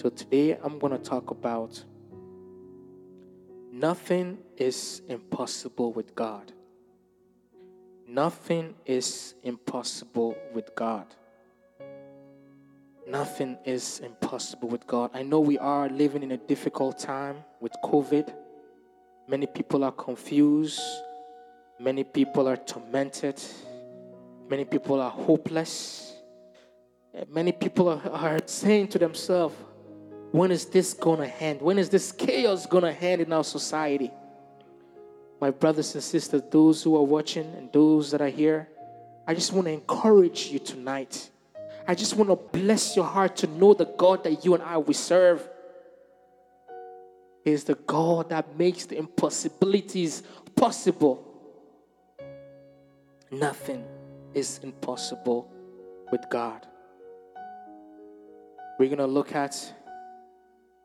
So today I'm going to talk about nothing is impossible with God. Nothing is impossible with God. Nothing is impossible with God. I know we are living in a difficult time with COVID. Many people are confused. Many people are tormented. Many people are hopeless. Many people are, saying to themselves, when is this going to end? When is this chaos going to end in our society? My brothers and sisters, those who are watching and those that are here, I just want to encourage you tonight. I just want to bless your heart to know the God that you and I we serve is the God that makes the impossibilities possible. Nothing is impossible with God. We're going to look at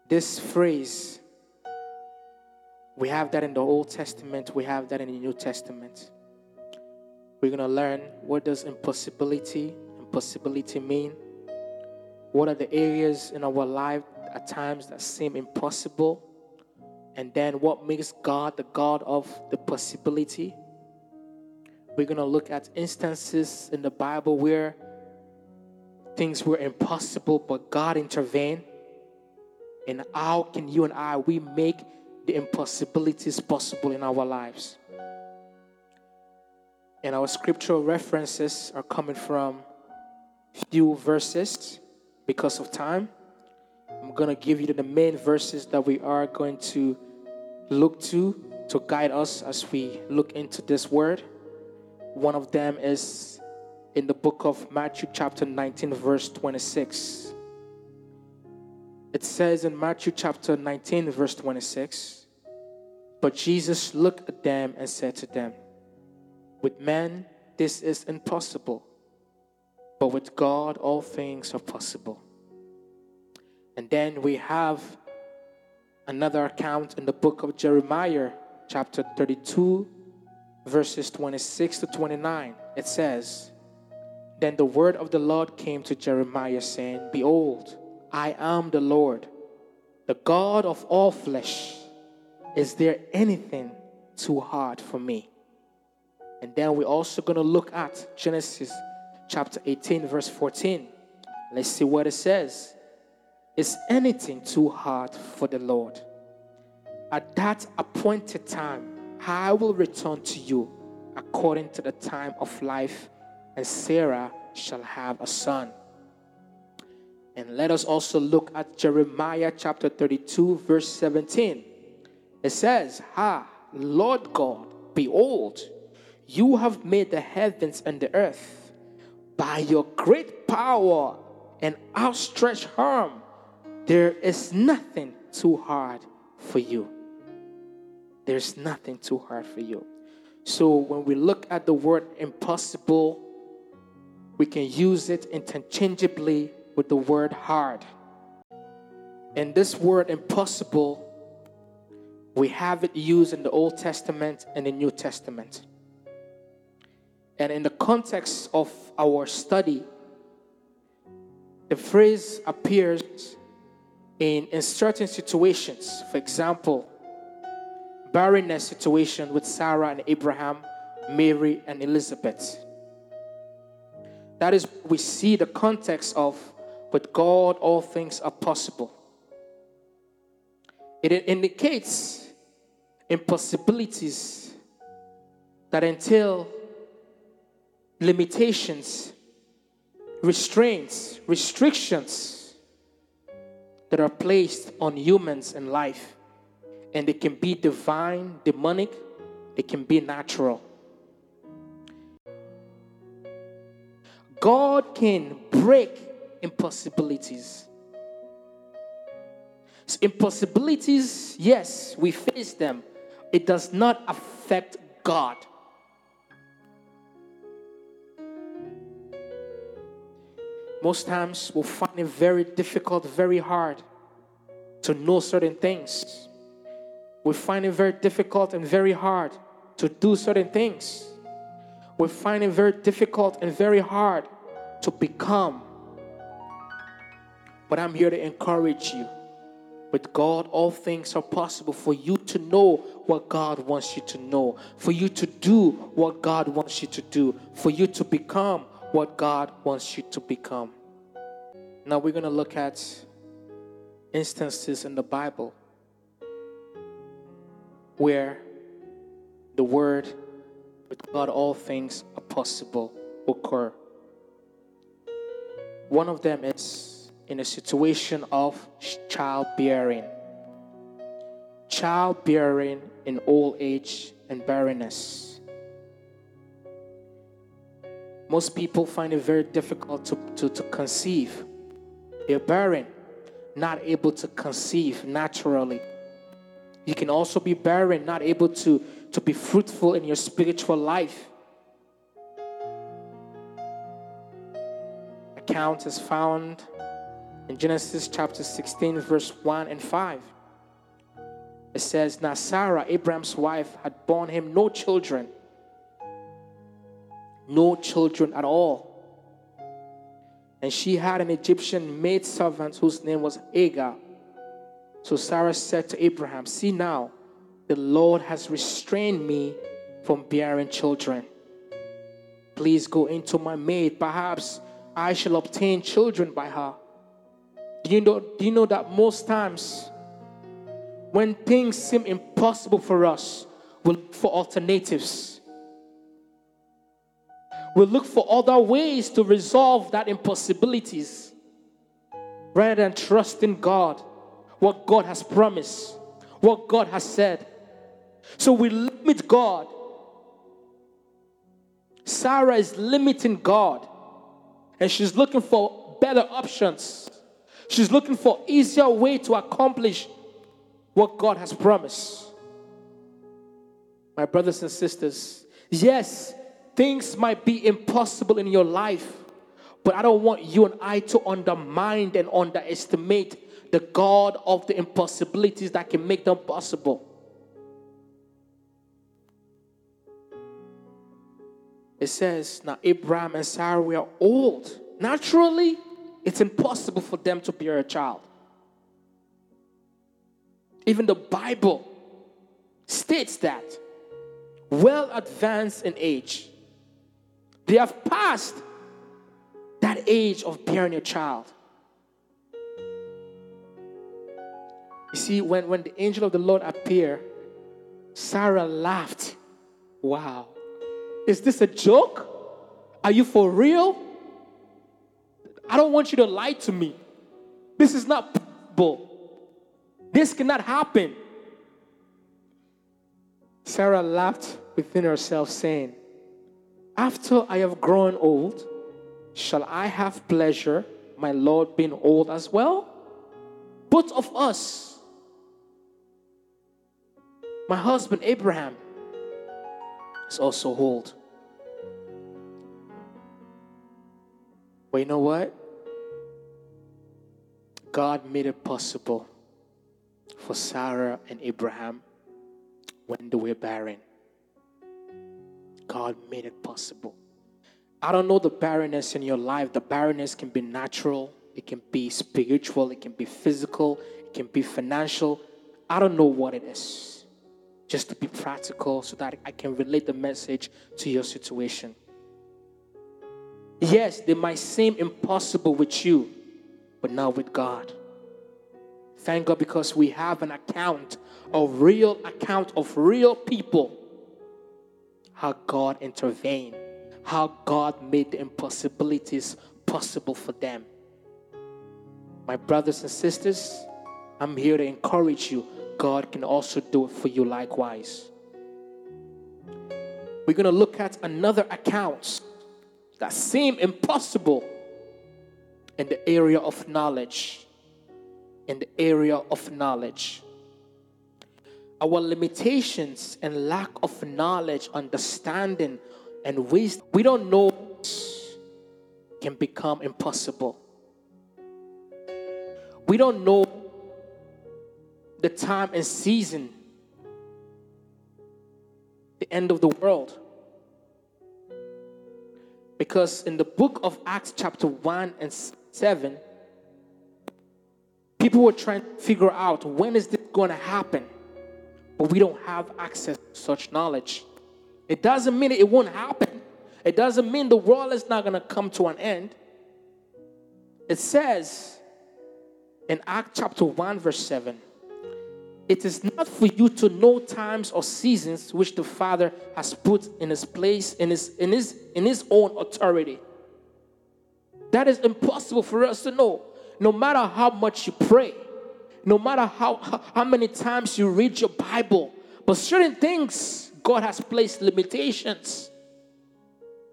this phrase, we have that in the Old Testament, we have that in the New Testament. We're going to learn what does impossibility, impossibility mean? What are the areas in our life at times that seem impossible? And then what makes God the God of the possibility? We're going to look at instances in the Bible where things were impossible, but God intervened. And how can you and I we make the impossibilities possible in our lives? And our scriptural references are coming from few verses because of time. I'm going to give you the main verses that we are going to look to to guide us as we look into this word. One of them is in the book of Matthew, chapter 19, verse 26. It says in Matthew chapter 19, verse 26, But Jesus looked at them and said to them, With men this is impossible, but with God all things are possible. And then we have another account in the book of Jeremiah, chapter 32, verses 26 to 29. It says, Then the word of the Lord came to Jeremiah, saying, Behold, I am the Lord, the God of all flesh. Is there anything too hard for me? And then we're also going to look at Genesis chapter 18, verse 14. Let's see what it says. Is anything too hard for the Lord? At that appointed time, I will return to you according to the time of life, and Sarah shall have a son. And let us also look at Jeremiah chapter 32, verse 17. It says, Ha, Lord God, behold, you have made the heavens and the earth by your great power and outstretched arm. There is nothing too hard for you. There's nothing too hard for you. So when we look at the word impossible, we can use it interchangeably with the word hard. And this word impossible, we have it used in the Old Testament and the New Testament. And in the context of our study, the phrase appears in, in certain situations. For example, barrenness situation with Sarah and Abraham, Mary and Elizabeth. That is, we see the context of with God, all things are possible. It indicates impossibilities that entail limitations, restraints, restrictions that are placed on humans in life. And it can be divine, demonic, it can be natural. God can break impossibilities. So impossibilities, yes, we face them. It does not affect God. Most times we'll find it very difficult, very hard to know certain things. We find it very difficult and very hard to do certain things. We find it very difficult and very hard to become But I'm here to encourage you. With God, all things are possible for you to know what God wants you to know, for you to do what God wants you to do, for you to become what God wants you to become. Now, we're going to look at instances in the Bible where the word with God all things are possible occur. One of them is in a situation of childbearing. Childbearing in old age and barrenness. Most people find it very difficult to, to, to conceive. They're barren, not able to conceive naturally. You can also be barren, not able to, to be fruitful in your spiritual life. Account is found in Genesis chapter 16, verse 1 and 5. It says, Now Sarah, Abraham's wife, had borne him no children, no children at all. And she had an Egyptian maid servant whose name was Hagar. So Sarah said to Abraham, See now, the Lord has restrained me from bearing children. Please go into my maid. Perhaps I shall obtain children by her. Do you know, do you know that most times when things seem impossible for us, we look for alternatives? We look for other ways to resolve that impossibilities rather than trusting God, what God has promised, what God has said. So we limit God. Sarah is limiting God and she's looking for better options. She's looking for easier way to accomplish what God has promised. My brothers and sisters, yes, things might be impossible in your life, but I don't want you and I to undermine and underestimate the God of the impossibilities that can make them possible. It says, Now Abraham and Sarah were old. Naturally, it's impossible for them to bear a child. Even the Bible states that well advanced in age, they have passed that age of bearing a child. You see, when, when the angel of the Lord appeared, Sarah laughed. Wow. Is this a joke? Are you for real? I don't want you to lie to me. This is not possible. This cannot happen. Sarah laughed within herself, saying, After I have grown old, shall I have pleasure, my Lord being old as well? Both of us, my husband Abraham, is also old. But you know what? God made it possible for Sarah and Abraham when they were barren. God made it possible. I don't know the barrenness in your life. The barrenness can be natural, it can be spiritual, it can be physical, it can be financial. I don't know what it is. Just to be practical so that I can relate the message to your situation. Yes, they might seem impossible with you, but not with God. Thank God because we have an account, a real account of real people. How God intervened, how God made the impossibilities possible for them. My brothers and sisters, I'm here to encourage you. God can also do it for you likewise. We're going to look at another account that seem impossible in the area of knowledge. In the area of knowledge. Our limitations and lack of knowledge, understanding, and wisdom, we don't know can become impossible. We don't know the time and season, the end of the world. Because in the book of Acts, chapter 1 and 7, People were trying to figure out when is this going to happen, but we don't have access to such knowledge. It doesn't mean it won't happen. It doesn't mean the world is not going to come to an end. It says in Act chapter 1, verse 7 It is not for you to know times or seasons which the Father has put in his place, in his, in his, in his own authority. That is impossible for us to know. No matter how much you pray, no matter how, how, many times you read your Bible, but certain things, God has placed limitations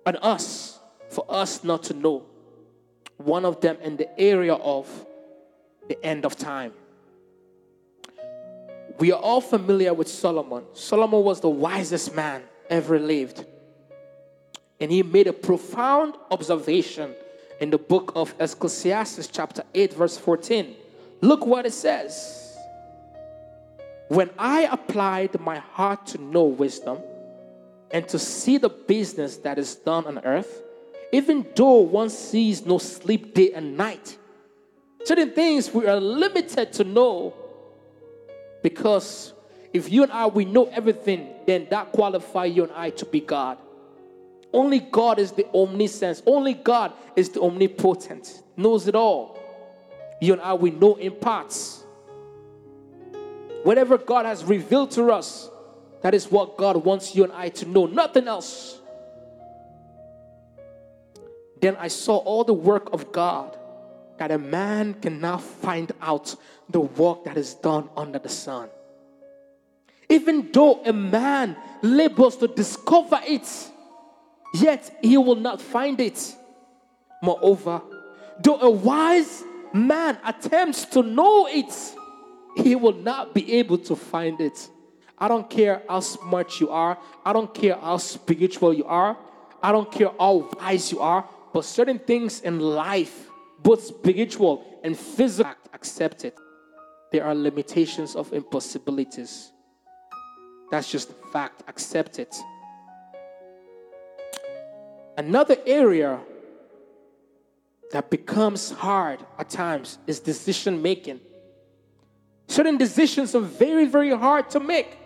on us for us not to know. One of them in the area of the end of time. We are all familiar with Solomon. Solomon was the wisest man ever lived. And he made a profound observation in the book of Ecclesiastes, chapter 8, verse 14. Look what it says. When I applied my heart to know wisdom, and to see the business that is done on earth, even though one sees no sleep day and night. Certain things we are limited to know because if you and I we know everything, then that qualifies you and I to be God. Only God is the omniscience. Only God is the omnipotent, knows it all. You and I we know in parts. Whatever God has revealed to us, that is what God wants you and I to know, nothing else. Then I saw all the work of God that a man can now find out the work that is done under the sun. Even though a man labors to discover it, yet he will not find it. Moreover, though a wise man attempts to know it, he will not be able to find it. I don't care how smart you are. I don't care how spiritual you are. I don't care how wise you are. But certain things in life, both spiritual and physical, accept it. There are limitations of impossibilities. That's just a fact. Accept it. Another area that becomes hard at times is decision making. Certain decisions are very, very hard to make.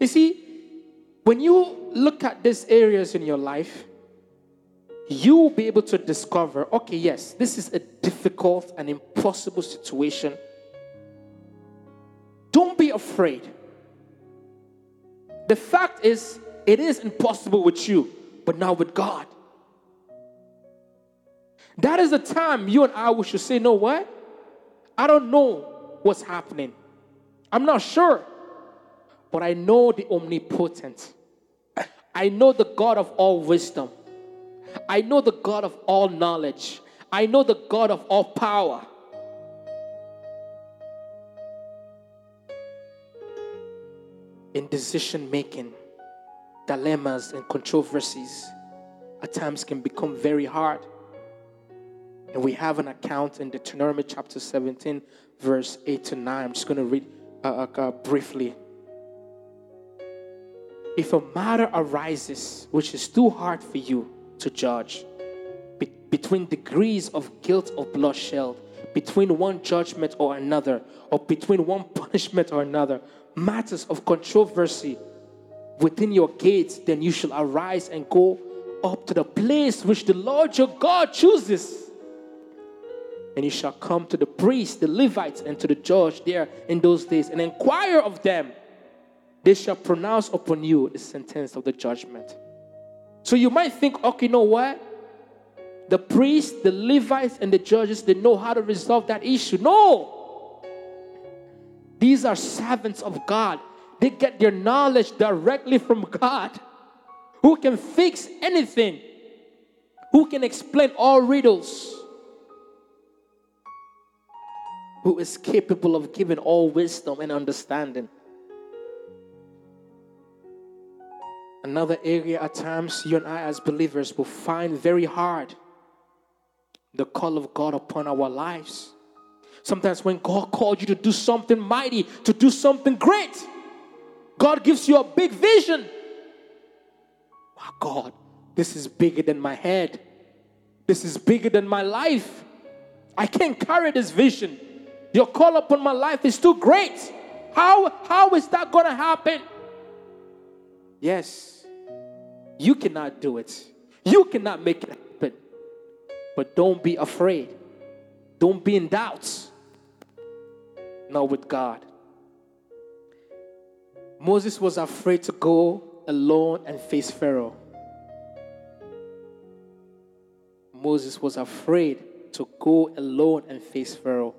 You see, when you look at these areas in your life, you will be able to discover okay, yes, this is a difficult and impossible situation. Don't be afraid. The fact is, it is impossible with you, but not with God. That is the time you and I we should say, no, what? I don't know what's happening. I'm not sure but I know the omnipotent. I know the God of all wisdom. I know the God of all knowledge. I know the God of all power. In decision making, dilemmas and controversies at times can become very hard. And we have an account in Deuteronomy chapter 17, verse 8 to 9. I'm just going to read uh, uh, uh briefly. If a matter arises which is too hard for you to judge, be- between degrees of guilt or bloodshed, between one judgment or another, or between one punishment or another, matters of controversy within your gates, then you shall arise and go up to the place which the Lord your God chooses. And you shall come to the priests, the Levites, and to the judge there in those days and inquire of them they shall pronounce upon you the sentence of the judgment. So you might think, okay, you know what? The priests, the Levites, and the judges, they know how to resolve that issue. No! These are servants of God. They get their knowledge directly from God, who can fix anything, who can explain all riddles, who is capable of giving all wisdom and understanding. Another area at times you and I, as believers, will find very hard the call of God upon our lives. Sometimes, when God called you to do something mighty, to do something great, God gives you a big vision. My God, this is bigger than my head, this is bigger than my life. I can't carry this vision. Your call upon my life is too great. How, how is that going to happen? Yes, you cannot do it. You cannot make it happen. But don't be afraid. Don't be in doubts. Not with God. Moses was afraid to go alone and face Pharaoh. Moses was afraid to go alone and face Pharaoh.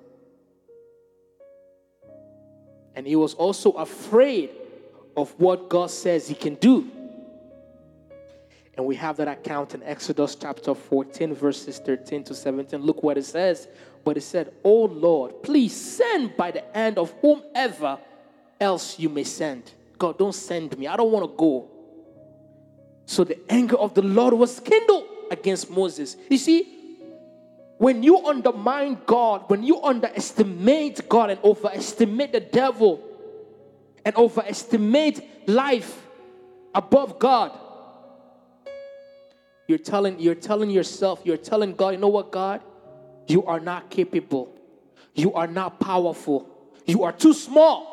And he was also afraid of what God says he can do. And we have that account in Exodus chapter 14, verses 13 to 17. Look what it says. But it said, Oh Lord, please send by the hand of whomever else you may send. God, don't send me. I don't want to go. So the anger of the Lord was kindled against Moses. You see, when you undermine God, when you underestimate God and overestimate the devil and overestimate life above God, you're telling, you're telling yourself, you're telling God, you know what, God? You are not capable. You are not powerful. You are too small.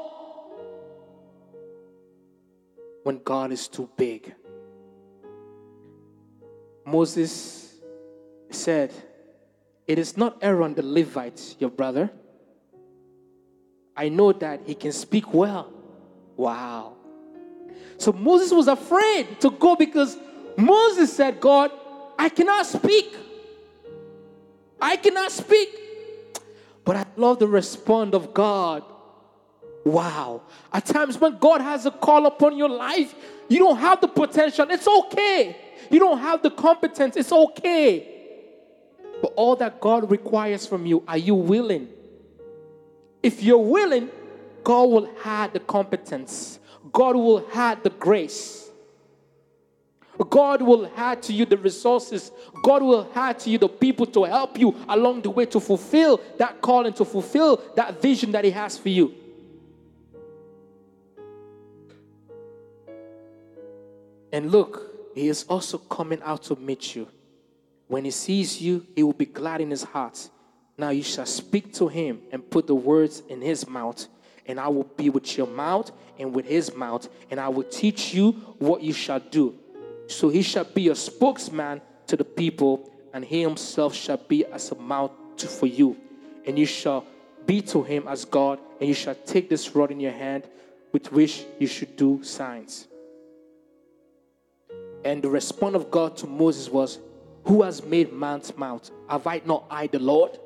When God is too big. Moses said, It is not Aaron the Levite, your brother. I know that he can speak well. Wow. So Moses was afraid to go because Moses said, God, I cannot speak. I cannot speak. But I love the response of God. Wow. At times when God has a call upon your life, you don't have the potential. It's okay. You don't have the competence. It's okay. But all that God requires from you, are you willing? If you're willing, God will have the competence. God will have the grace. God will add to you the resources. God will add to you the people to help you along the way to fulfill that calling, to fulfill that vision that He has for you. And look, he is also coming out to meet you. When he sees you, he will be glad in his heart. Now you shall speak to him and put the words in his mouth, and I will be with your mouth and with his mouth, and I will teach you what you shall do. So he shall be a spokesman to the people, and he himself shall be as a mouth for you. And you shall be to him as God, and you shall take this rod in your hand with which you should do signs. And the response of God to Moses was, Who has made man's mouth? Have I not I, the Lord?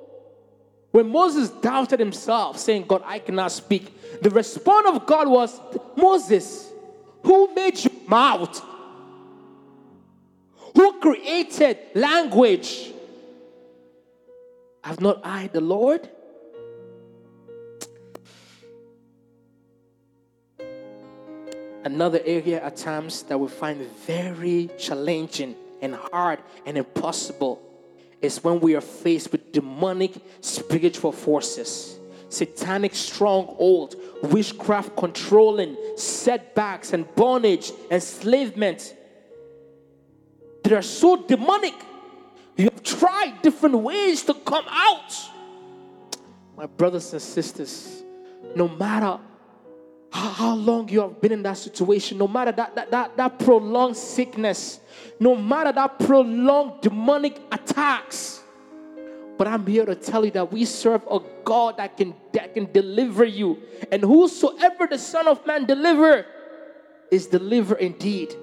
When Moses doubted himself, saying, God, I cannot speak, the response of God was, Moses, who made your mouth? Who created language? Have not I, the Lord? Another area at times that we find very challenging and hard and impossible is when we are faced with demonic spiritual forces, satanic stronghold, witchcraft controlling, setbacks and bondage, enslavement. They are so demonic. You have tried different ways to come out. My brothers and sisters, no matter how, long you have been in that situation, no matter that, that, that, that prolonged sickness, no matter that prolonged demonic attacks. But I'm here to tell you that we serve a God that can, that can deliver you. And whosoever the Son of Man deliver is deliver indeed.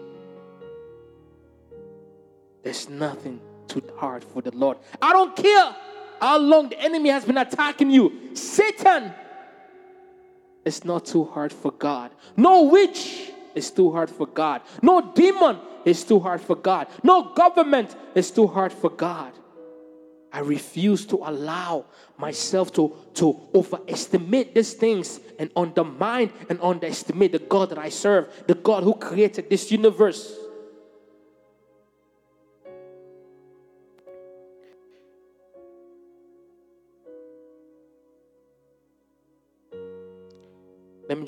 There's nothing too hard for the Lord. I don't care how long the enemy has been attacking you. Satan it's not too hard for God. No witch is too hard for God. No demon is too hard for God. No government is too hard for God. I refuse to allow myself to, to overestimate these things and undermine and underestimate the God that I serve, the God who created this universe.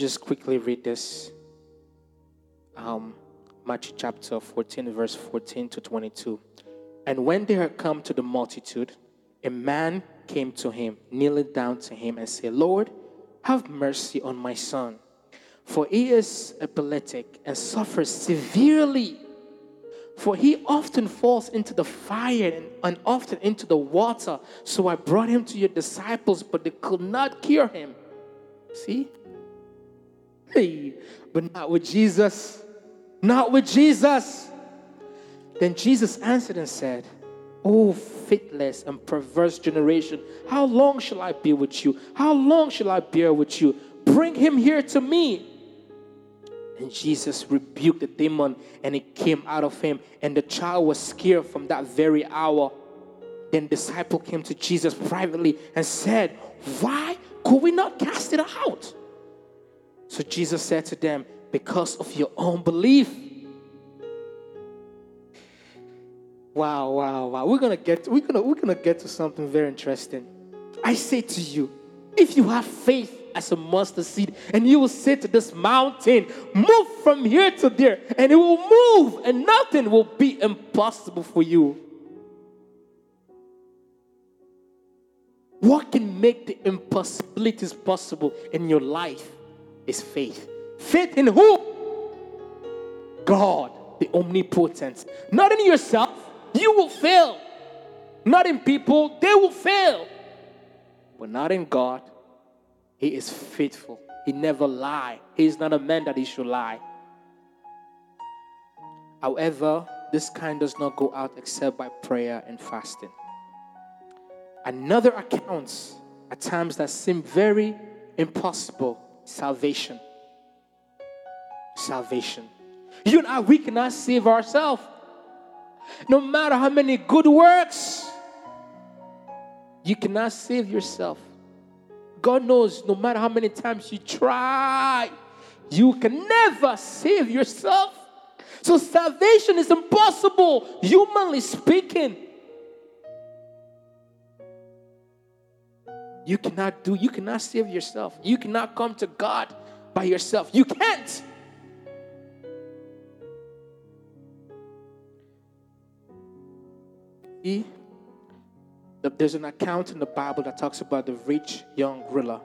Just quickly read this. Um, Matthew chapter 14, verse 14 to 22. And when they had come to the multitude, a man came to him, kneeling down to him, and said, Lord, have mercy on my son, for he is epileptic and suffers severely. For he often falls into the fire and, and often into the water. So I brought him to your disciples, but they could not cure him. See? Hey, but not with Jesus. Not with Jesus. Then Jesus answered and said, Oh, faithless and perverse generation, how long shall I be with you? How long shall I bear with you? Bring him here to me. And Jesus rebuked the demon, and it came out of him, and the child was scared from that very hour. Then disciple came to Jesus privately and said, Why could we not cast it out? So Jesus said to them, Because of your own belief. Wow, wow, wow. We're gonna get we're gonna we're gonna get to something very interesting. I say to you, if you have faith as a mustard seed, and you will say to this mountain, move from here to there, and it will move, and nothing will be impossible for you. What can make the impossibilities possible in your life is faith. Faith in who? God, the omnipotent. Not in yourself, you will fail. Not in people, they will fail. But not in God. He is faithful. He never lie. He is not a man that he should lie. However, this kind does not go out except by prayer and fasting. Another account at times that seem very impossible salvation. Salvation. You and I, we cannot save ourselves. No matter how many good works, you cannot save yourself. God knows no matter how many times you try, you can never save yourself. So salvation is impossible, humanly speaking. You cannot do, you cannot save yourself. You cannot come to God by yourself. You can't. See, there's an account in the Bible that talks about the rich young ruler.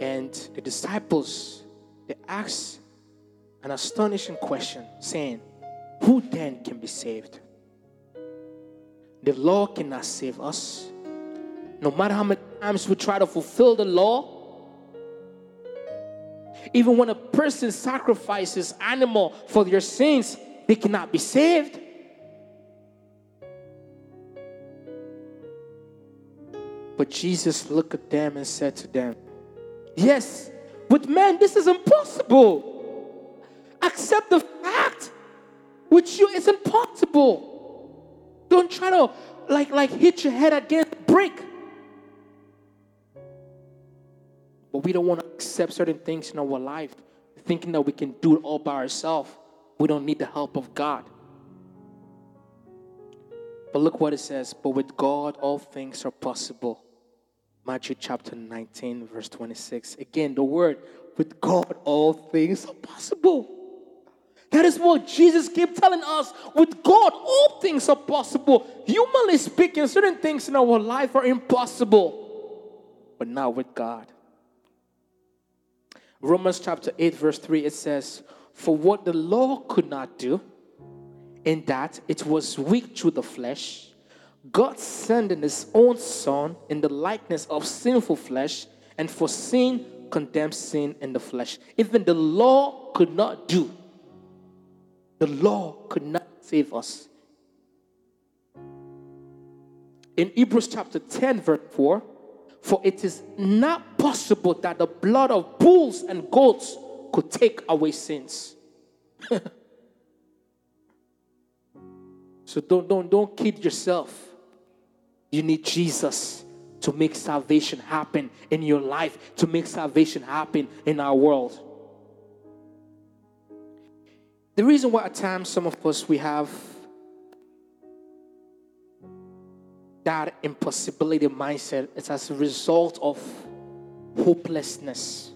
And the disciples, they asked an astonishing question, saying, Who then can be saved? The law cannot save us. No matter how many times we try to fulfill the law, even when a person sacrifices animal for their sins, they cannot be saved. But Jesus looked at them and said to them, Yes, with men this is impossible. Accept the fact with you it's impossible. Don't try to like like hit your head against brick. But we don't want to accept certain things in our life, thinking that we can do it all by ourselves. We don't need the help of God. But look what it says. But with God, all things are possible. Matthew chapter 19, verse 26. Again, the word, with God, all things are possible. That is what Jesus kept telling us. With God, all things are possible. Humanly speaking, certain things in our life are impossible, but not with God. Romans chapter 8, verse 3, it says, For what the law could not do, in that it was weak through the flesh, God sending his own son in the likeness of sinful flesh, and for sin condemned sin in the flesh. Even the law could not do. The law could not save us. In Hebrews chapter 10, verse 4, for it is not possible that the blood of bulls and goats could take away sins. so don't, don't, don't kid yourself. You need Jesus to make salvation happen in your life, to make salvation happen in our world. The reason why at times some of us we have that impossibility mindset is as a result of hopelessness.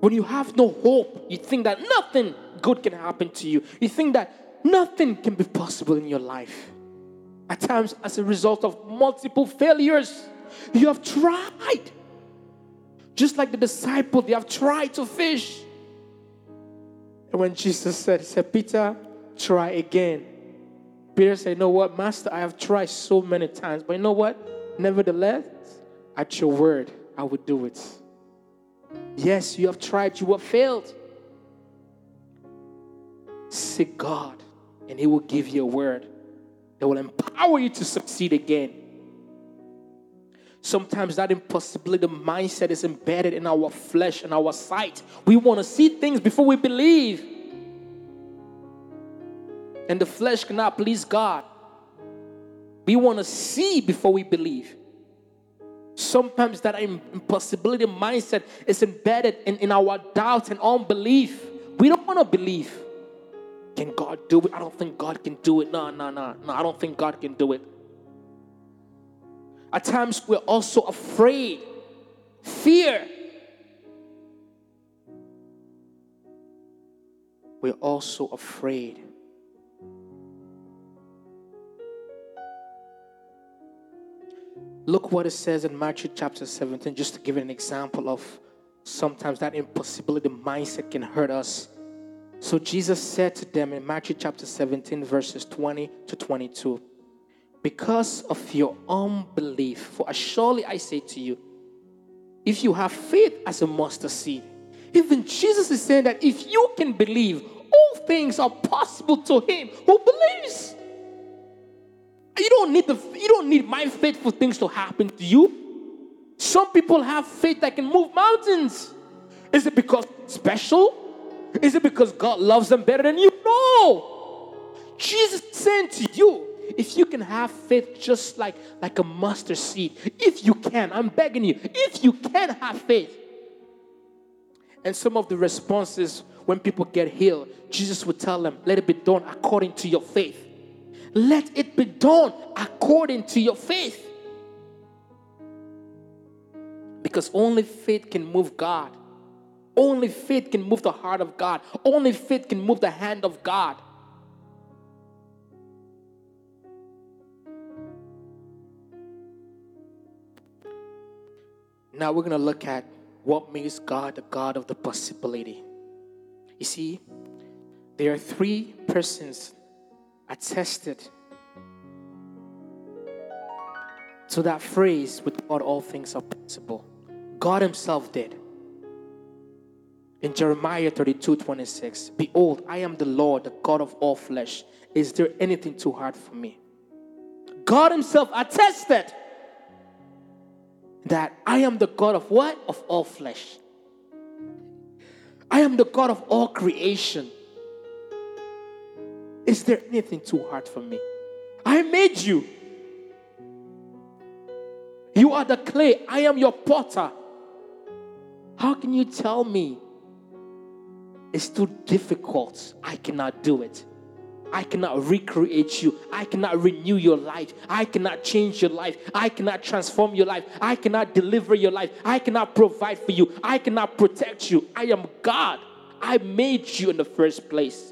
When you have no hope, you think that nothing good can happen to you. You think that nothing can be possible in your life. At times, as a result of multiple failures, you have tried. Just like the disciple, they have tried to fish. And when Jesus said, He said, Peter, try again. Peter said, You know what, Master, I have tried so many times, but you know what? Nevertheless, at your word, I will do it. Yes, you have tried, you have failed. Seek God, and He will give you a word that will empower you to succeed again. Sometimes that impossibility mindset is embedded in our flesh and our sight. We want to see things before we believe. And the flesh cannot please God. We want to see before we believe. Sometimes that impossibility mindset is embedded in, in our doubt and unbelief. We don't want to believe. Can God do it? I don't think God can do it. No, no, no, no. I don't think God can do it. At times we're also afraid, fear. We're also afraid. Look what it says in Matthew chapter 17, just to give an example of sometimes that impossibility mindset can hurt us. So Jesus said to them in Matthew chapter 17, verses 20 to 22 because of your unbelief. For surely I say to you, if you have faith as a mustard seed, even Jesus is saying that if you can believe, all things are possible to him who believes. You don't need the you don't need my faith for things to happen to you. Some people have faith that can move mountains. Is it because special? Is it because God loves them better than you? No. Jesus saying to you, if you can have faith just like, like a mustard seed, if you can, I'm begging you, if you can have faith. And some of the responses when people get healed, Jesus would tell them, let it be done according to your faith. Let it be done according to your faith. Because only faith can move God. Only faith can move the heart of God. Only faith can move the hand of God. Now we're going to look at what makes God the God of the possibility. You see, there are three persons attested to that phrase with God all things are possible. God Himself did. In Jeremiah 32 26, Behold, I am the Lord, the God of all flesh. Is there anything too hard for me? God Himself attested that I am the God of what? Of all flesh. I am the God of all creation. Is there anything too hard for me? I made you. You are the clay. I am your potter. How can you tell me it's too difficult? I cannot do it. I cannot recreate you. I cannot renew your life. I cannot change your life. I cannot transform your life. I cannot deliver your life. I cannot provide for you. I cannot protect you. I am God. I made you in the first place.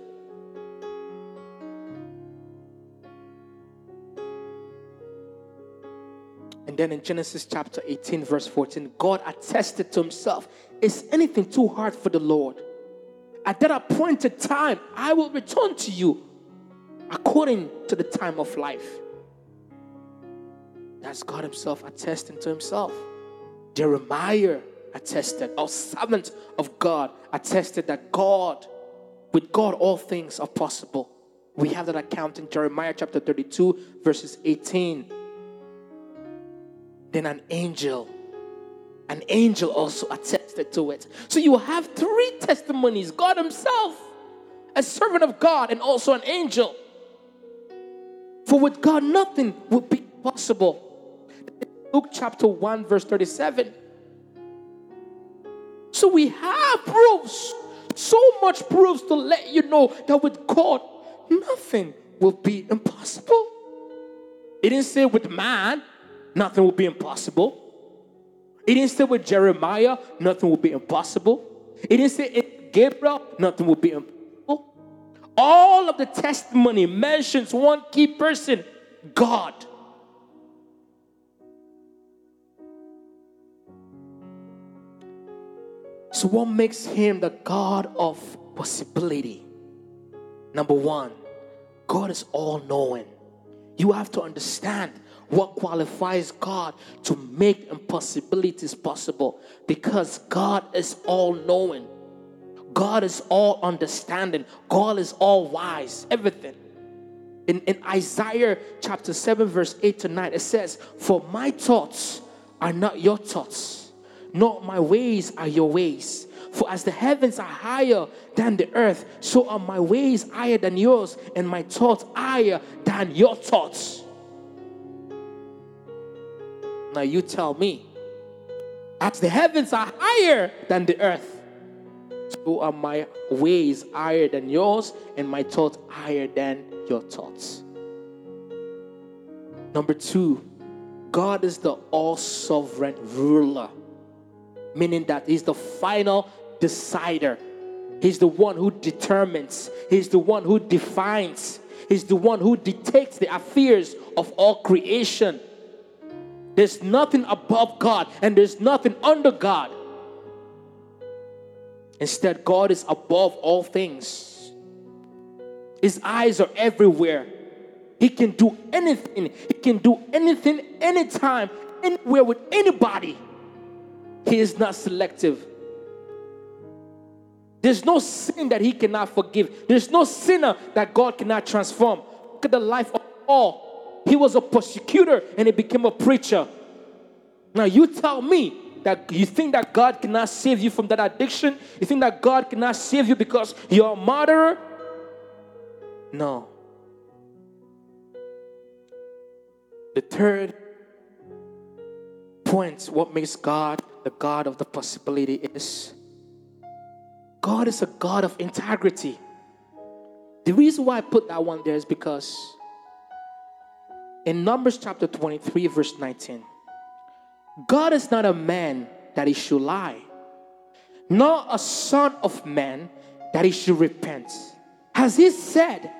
Then in Genesis chapter 18, verse 14, God attested to himself Is anything too hard for the Lord? At that appointed time, I will return to you according to the time of life. That's God Himself attesting to Himself. Jeremiah attested, our servant of God attested that God, with God, all things are possible. We have that account in Jeremiah chapter 32, verses 18. Then an angel, an angel also attested to it. So you have three testimonies God Himself, a servant of God, and also an angel. For with God, nothing will be possible. Luke chapter 1, verse 37. So we have proofs, so much proofs to let you know that with God, nothing will be impossible. It didn't say with man, nothing will be impossible. It didn't say with Jeremiah, nothing will be impossible. It didn't say in Gabriel, nothing will be impossible. All of the testimony mentions one key person God. So, what makes him the God of possibility? Number one, God is all knowing. You have to understand what qualifies God to make impossibilities possible because God is all knowing. God is all understanding. God is all wise. Everything. In, in Isaiah chapter 7, verse 8 to 9, it says, For my thoughts are not your thoughts, nor my ways are your ways. For as the heavens are higher than the earth, so are my ways higher than yours, and my thoughts higher than your thoughts. Now you tell me, as the heavens are higher than the earth, so are my ways higher than yours, and my thoughts higher than your thoughts. Number two, God is the all sovereign ruler, meaning that He's the final decider. He's the one who determines, He's the one who defines, He's the one who dictates the affairs of all creation. There's nothing above God and there's nothing under God. Instead, God is above all things. His eyes are everywhere. He can do anything. He can do anything, anytime, anywhere with anybody. He is not selective. There's no sin that He cannot forgive. There's no sinner that God cannot transform. Look at the life of Paul. He was a persecutor and he became a preacher. Now you tell me that you think that God cannot save you from that addiction? You think that God cannot save you because you're a murderer? No. The third point, what makes God the God of the possibility is God is a God of integrity. The reason why I put that one there is because in Numbers chapter 23, verse 19, God is not a man that he should lie, nor a son of man that he should repent. Has he said,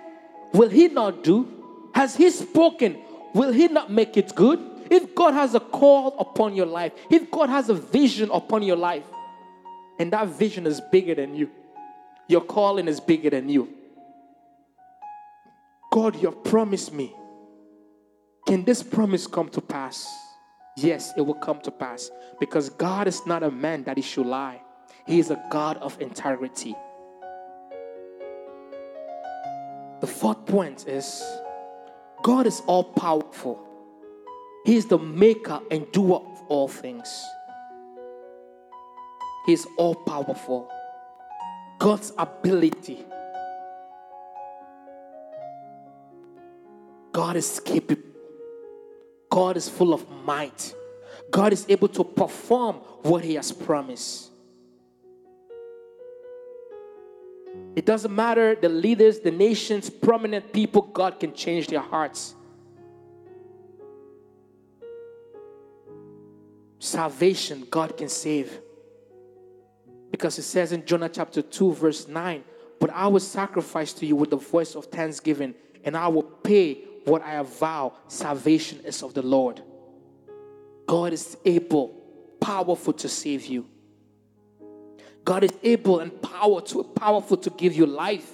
will he not do? Has he spoken, will he not make it good? If God has a call upon your life, if God has a vision upon your life, and that vision is bigger than you, your calling is bigger than you. God, you have promised me. Can this promise come to pass? Yes, it will come to pass because God is not a man that he should lie. He is a God of integrity. The fourth point is God is all powerful. He is the maker and doer of all things. He is all powerful. God's ability. God is capable. God is full of might. God is able to perform what He has promised. It doesn't matter the leaders, the nations, prominent people, God can change their hearts. Salvation, God can save. Because it says in Jonah chapter 2, verse 9, But I will sacrifice to you with the voice of thanksgiving, and I will pay what I vow, salvation is of the Lord. God is able, powerful to save you. God is able and power to, powerful to give you life.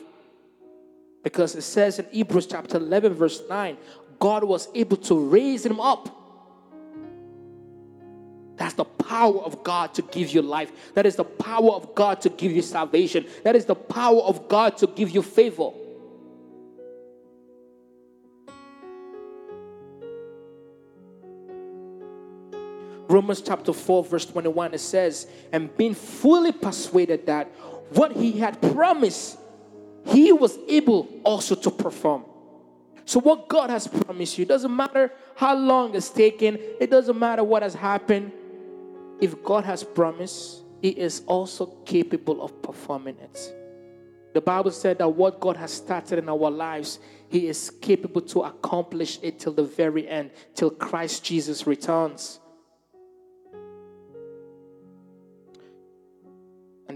Because it says in Hebrews chapter 11, verse 9, God was able to raise him up. That's the power of God to give you life. That is the power of God to give you salvation. That is the power of God to give you favor. Romans chapter 4, verse 21, it says, And being fully persuaded that what he had promised, he was able also to perform. So, what God has promised you, doesn't matter how long it's taken, it doesn't matter what has happened. If God has promised, He is also capable of performing it. The Bible said that what God has started in our lives, He is capable to accomplish it till the very end, till Christ Jesus returns.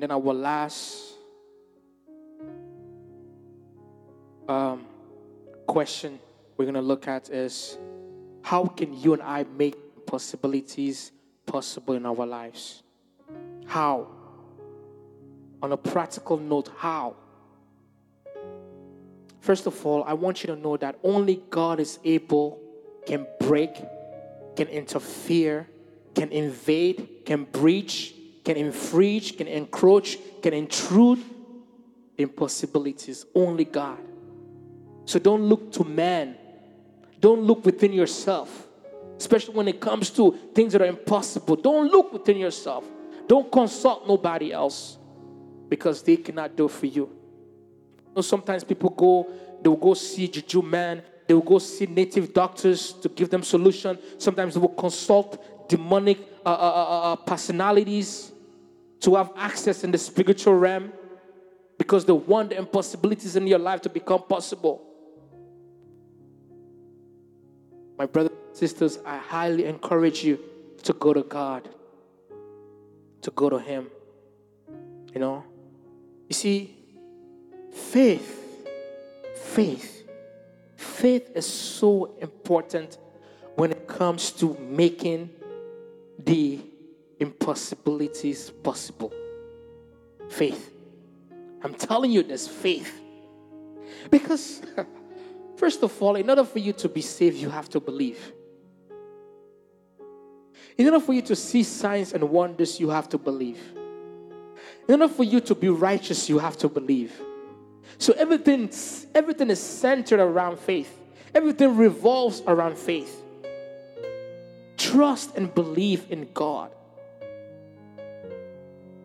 And then our last um, question we're going to look at is how can you and I make possibilities possible in our lives? How? On a practical note, how? First of all, I want you to know that only God is able, can break, can interfere, can invade, can breach, can infringe, can encroach, can intrude impossibilities. Only God. So don't look to man. Don't look within yourself, especially when it comes to things that are impossible. Don't look within yourself. Don't consult nobody else because they cannot do it for you. you know, sometimes people go, they will go see juju man, they will go see native doctors to give them solution. Sometimes they will consult demonic uh, uh, uh, uh personalities to have access in the spiritual realm because they want the impossibilities in your life to become possible. My brothers and sisters, I highly encourage you to go to God, to go to Him. You know, you see, faith, faith, faith is so important when it comes to making the impossibilities possible. Faith. I'm telling you, there's faith. Because, first of all, in order for you to be saved, you have to believe. In order for you to see signs and wonders, you have to believe. In order for you to be righteous, you have to believe. So everything, everything is centered around faith. Everything revolves around faith. Trust and believe in God.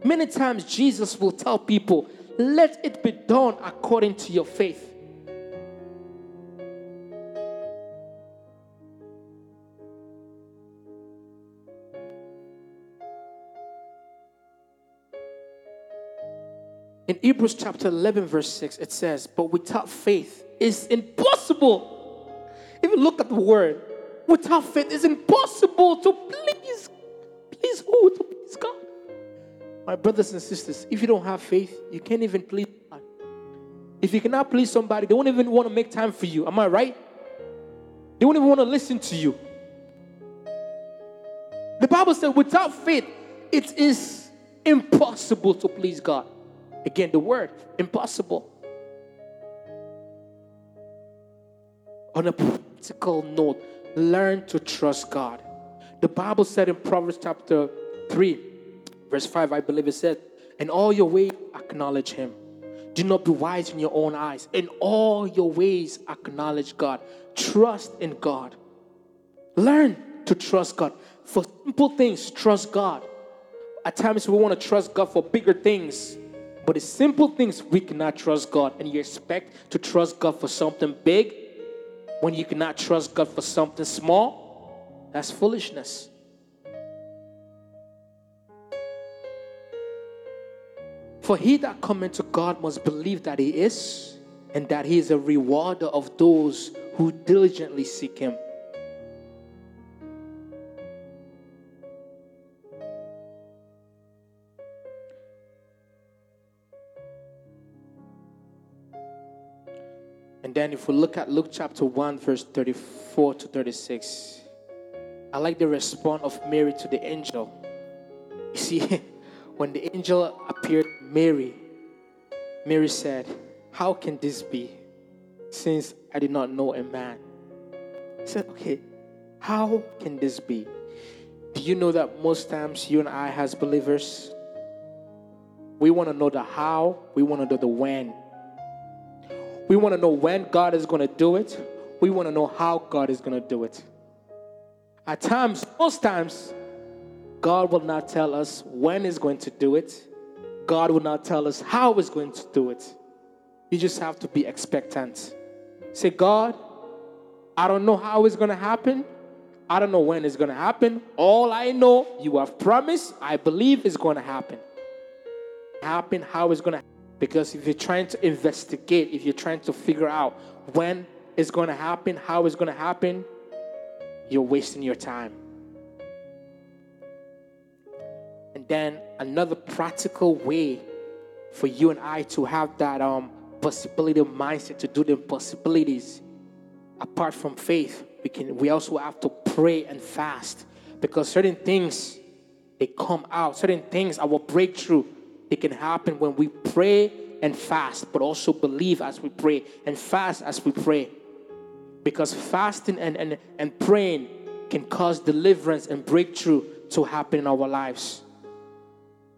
Many times Jesus will tell people, let it be done according to your faith. In Hebrews chapter 11, verse 6, it says, But without faith, it's impossible. If you look at the word, without faith, it's impossible to please, please who? To please God. My brothers and sisters, if you don't have faith, you can't even please God. If you cannot please somebody, they won't even want to make time for you. Am I right? They won't even want to listen to you. The Bible said, without faith, it is impossible to please God. Again, the word impossible. On a practical note, learn to trust God. The Bible said in Proverbs chapter 3, Verse 5, I believe it said, In all your ways acknowledge him. Do not be wise in your own eyes. In all your ways acknowledge God. Trust in God. Learn to trust God. For simple things, trust God. At times we want to trust God for bigger things. But the simple things we cannot trust God. And you expect to trust God for something big when you cannot trust God for something small? That's foolishness. For he that cometh to God must believe that he is, and that he is a rewarder of those who diligently seek him. Then, if we look at Luke chapter 1, verse 34 to 36, I like the response of Mary to the angel. You see, when the angel appeared Mary, Mary said, How can this be since I did not know a man? He said, Okay, how can this be? Do you know that most times you and I, as believers, we want to know the how, we want to know the when. We want to know when God is going to do it, we want to know how God is going to do it. At times, most times, God will not tell us when He's going to do it. God will not tell us how He's going to do it. You just have to be expectant. Say, God, I don't know how it's going to happen. I don't know when it's going to happen. All I know, you have promised, I believe it's going to happen. Happen, how it's going to happen. Because if you're trying to investigate, if you're trying to figure out when it's going to happen, how it's going to happen, you're wasting your time. And then another practical way for you and I to have that um, possibility mindset to do the impossibilities. Apart from faith, we can we also have to pray and fast because certain things they come out, certain things, our breakthrough, it can happen when we pray and fast, but also believe as we pray and fast as we pray. Because fasting and, and, and praying can cause deliverance and breakthrough to happen in our lives.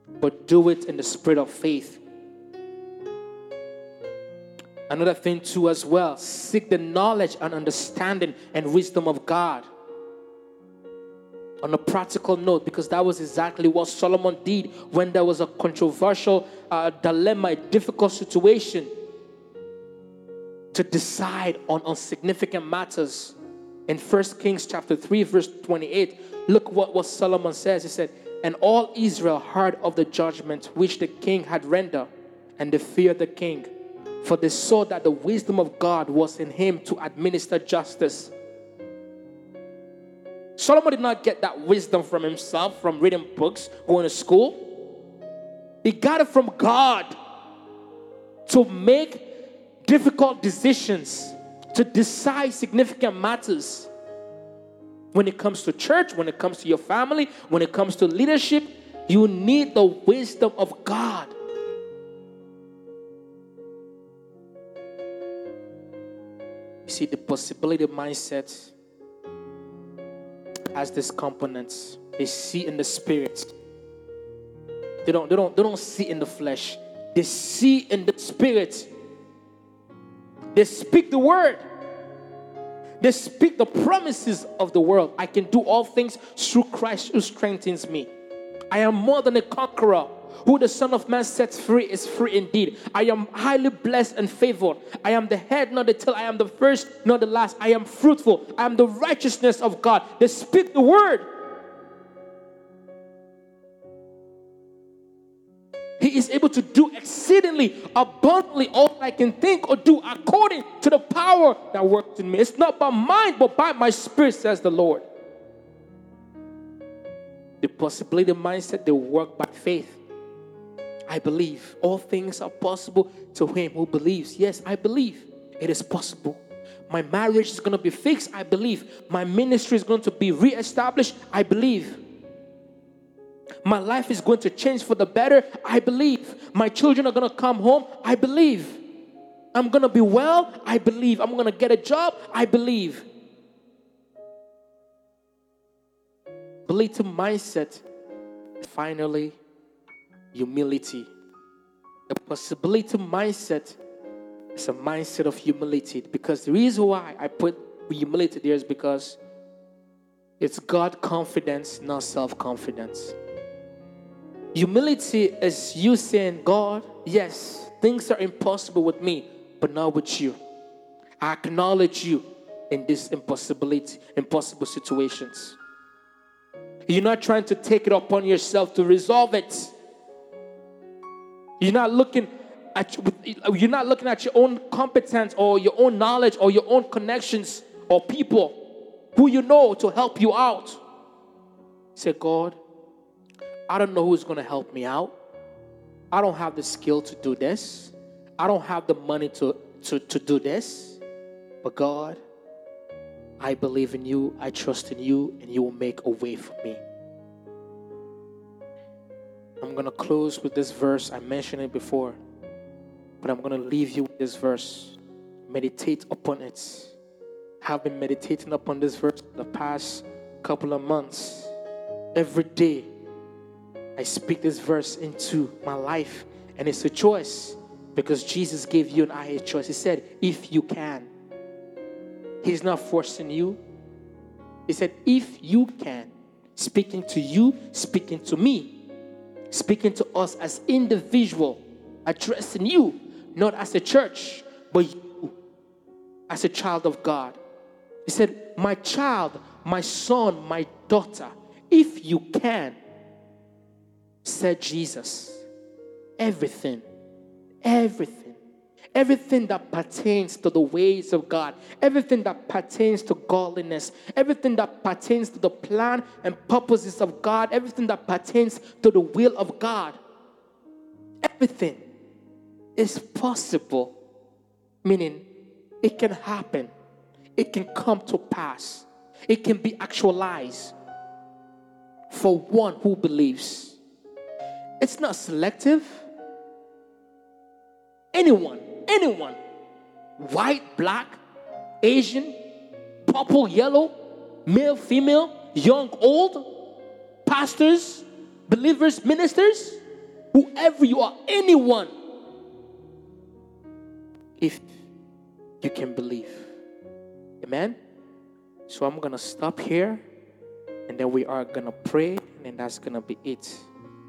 But do it in the spirit of faith. Another thing, too, as well seek the knowledge and understanding and wisdom of God on a practical note because that was exactly what Solomon did when there was a controversial uh, dilemma, a difficult situation to decide on, on significant matters. In 1 Kings chapter 3, verse 28, look what, what Solomon says. He said, And all Israel heard of the judgment which the king had rendered, and they feared the king, for they saw that the wisdom of God was in him to administer justice Solomon did not get that wisdom from himself, from reading books, going to school. He got it from God to make difficult decisions, to decide significant matters. When it comes to church, when it comes to your family, when it comes to leadership, you need the wisdom of God. You see, the possibility mindset has these components. They see in the spirit. They don't, they don't, they don't see in the flesh. They see in the spirit. They speak the word. They speak the promises of the world. I can do all things through Christ who strengthens me. I am more than a conqueror. Who the Son of Man sets free is free indeed. I am highly blessed and favored. I am the head, not the tail. I am the first, not the last. I am fruitful. I am the righteousness of God. They speak the word. He is able to do exceedingly abundantly all I can think or do according to the power that works in me. It's not by mind, but by my spirit, says the Lord. The possibility mindset, they work by faith. I believe all things are possible to him who believes. Yes, I believe it is possible. My marriage is going to be fixed. I believe. My ministry is going to be reestablished. I believe. My life is going to change for the better. I believe. My children are going to come home. I believe. I'm going to be well. I believe. I'm going to get a job. I believe. Believe to mindset. Finally, humility. The possibility mindset is a mindset of humility because the reason why I put humility there is because it's God confidence, not self confidence. Humility is you saying, God, yes, things are impossible with me, but not with you. I acknowledge you in this impossibility, impossible situations. You're not trying to take it upon yourself to resolve it. You're not looking at you're not looking at your own competence or your own knowledge or your own connections or people who you know to help you out. Say, God, I don't know who's going to help me out. I don't have the skill to do this. I don't have the money to, to, to do this. But God, I believe in you. I trust in you, and you will make a way for me. I'm going to close with this verse. I mentioned it before, but I'm going to leave you with this verse. Meditate upon it. I have been meditating upon this verse the past couple of months. Every day, I speak this verse into my life, and it's a choice because Jesus gave you and I a choice. He said, If you can. He's not forcing you. He said, If you can. Speaking to you, speaking to me speaking to us as individual, addressing you, not as a church, but you as a child of God. He said, My child, my son, my daughter, if you can, said Jesus, everything, everything everything that pertains to the ways of God, everything that pertains to godliness, everything that pertains to the plan and purposes of God, everything that pertains to the will of God, everything is possible Meaning, it can happen, it can come to pass, it can be actualized for one who believes. It's not selective. Anyone, anyone, white, black, Asian, purple, yellow, male, female, young, old, pastors, believers, ministers, whoever you are, anyone, if you can believe. Amen? So I'm going to stop here and then we are going to pray and that's going to be it.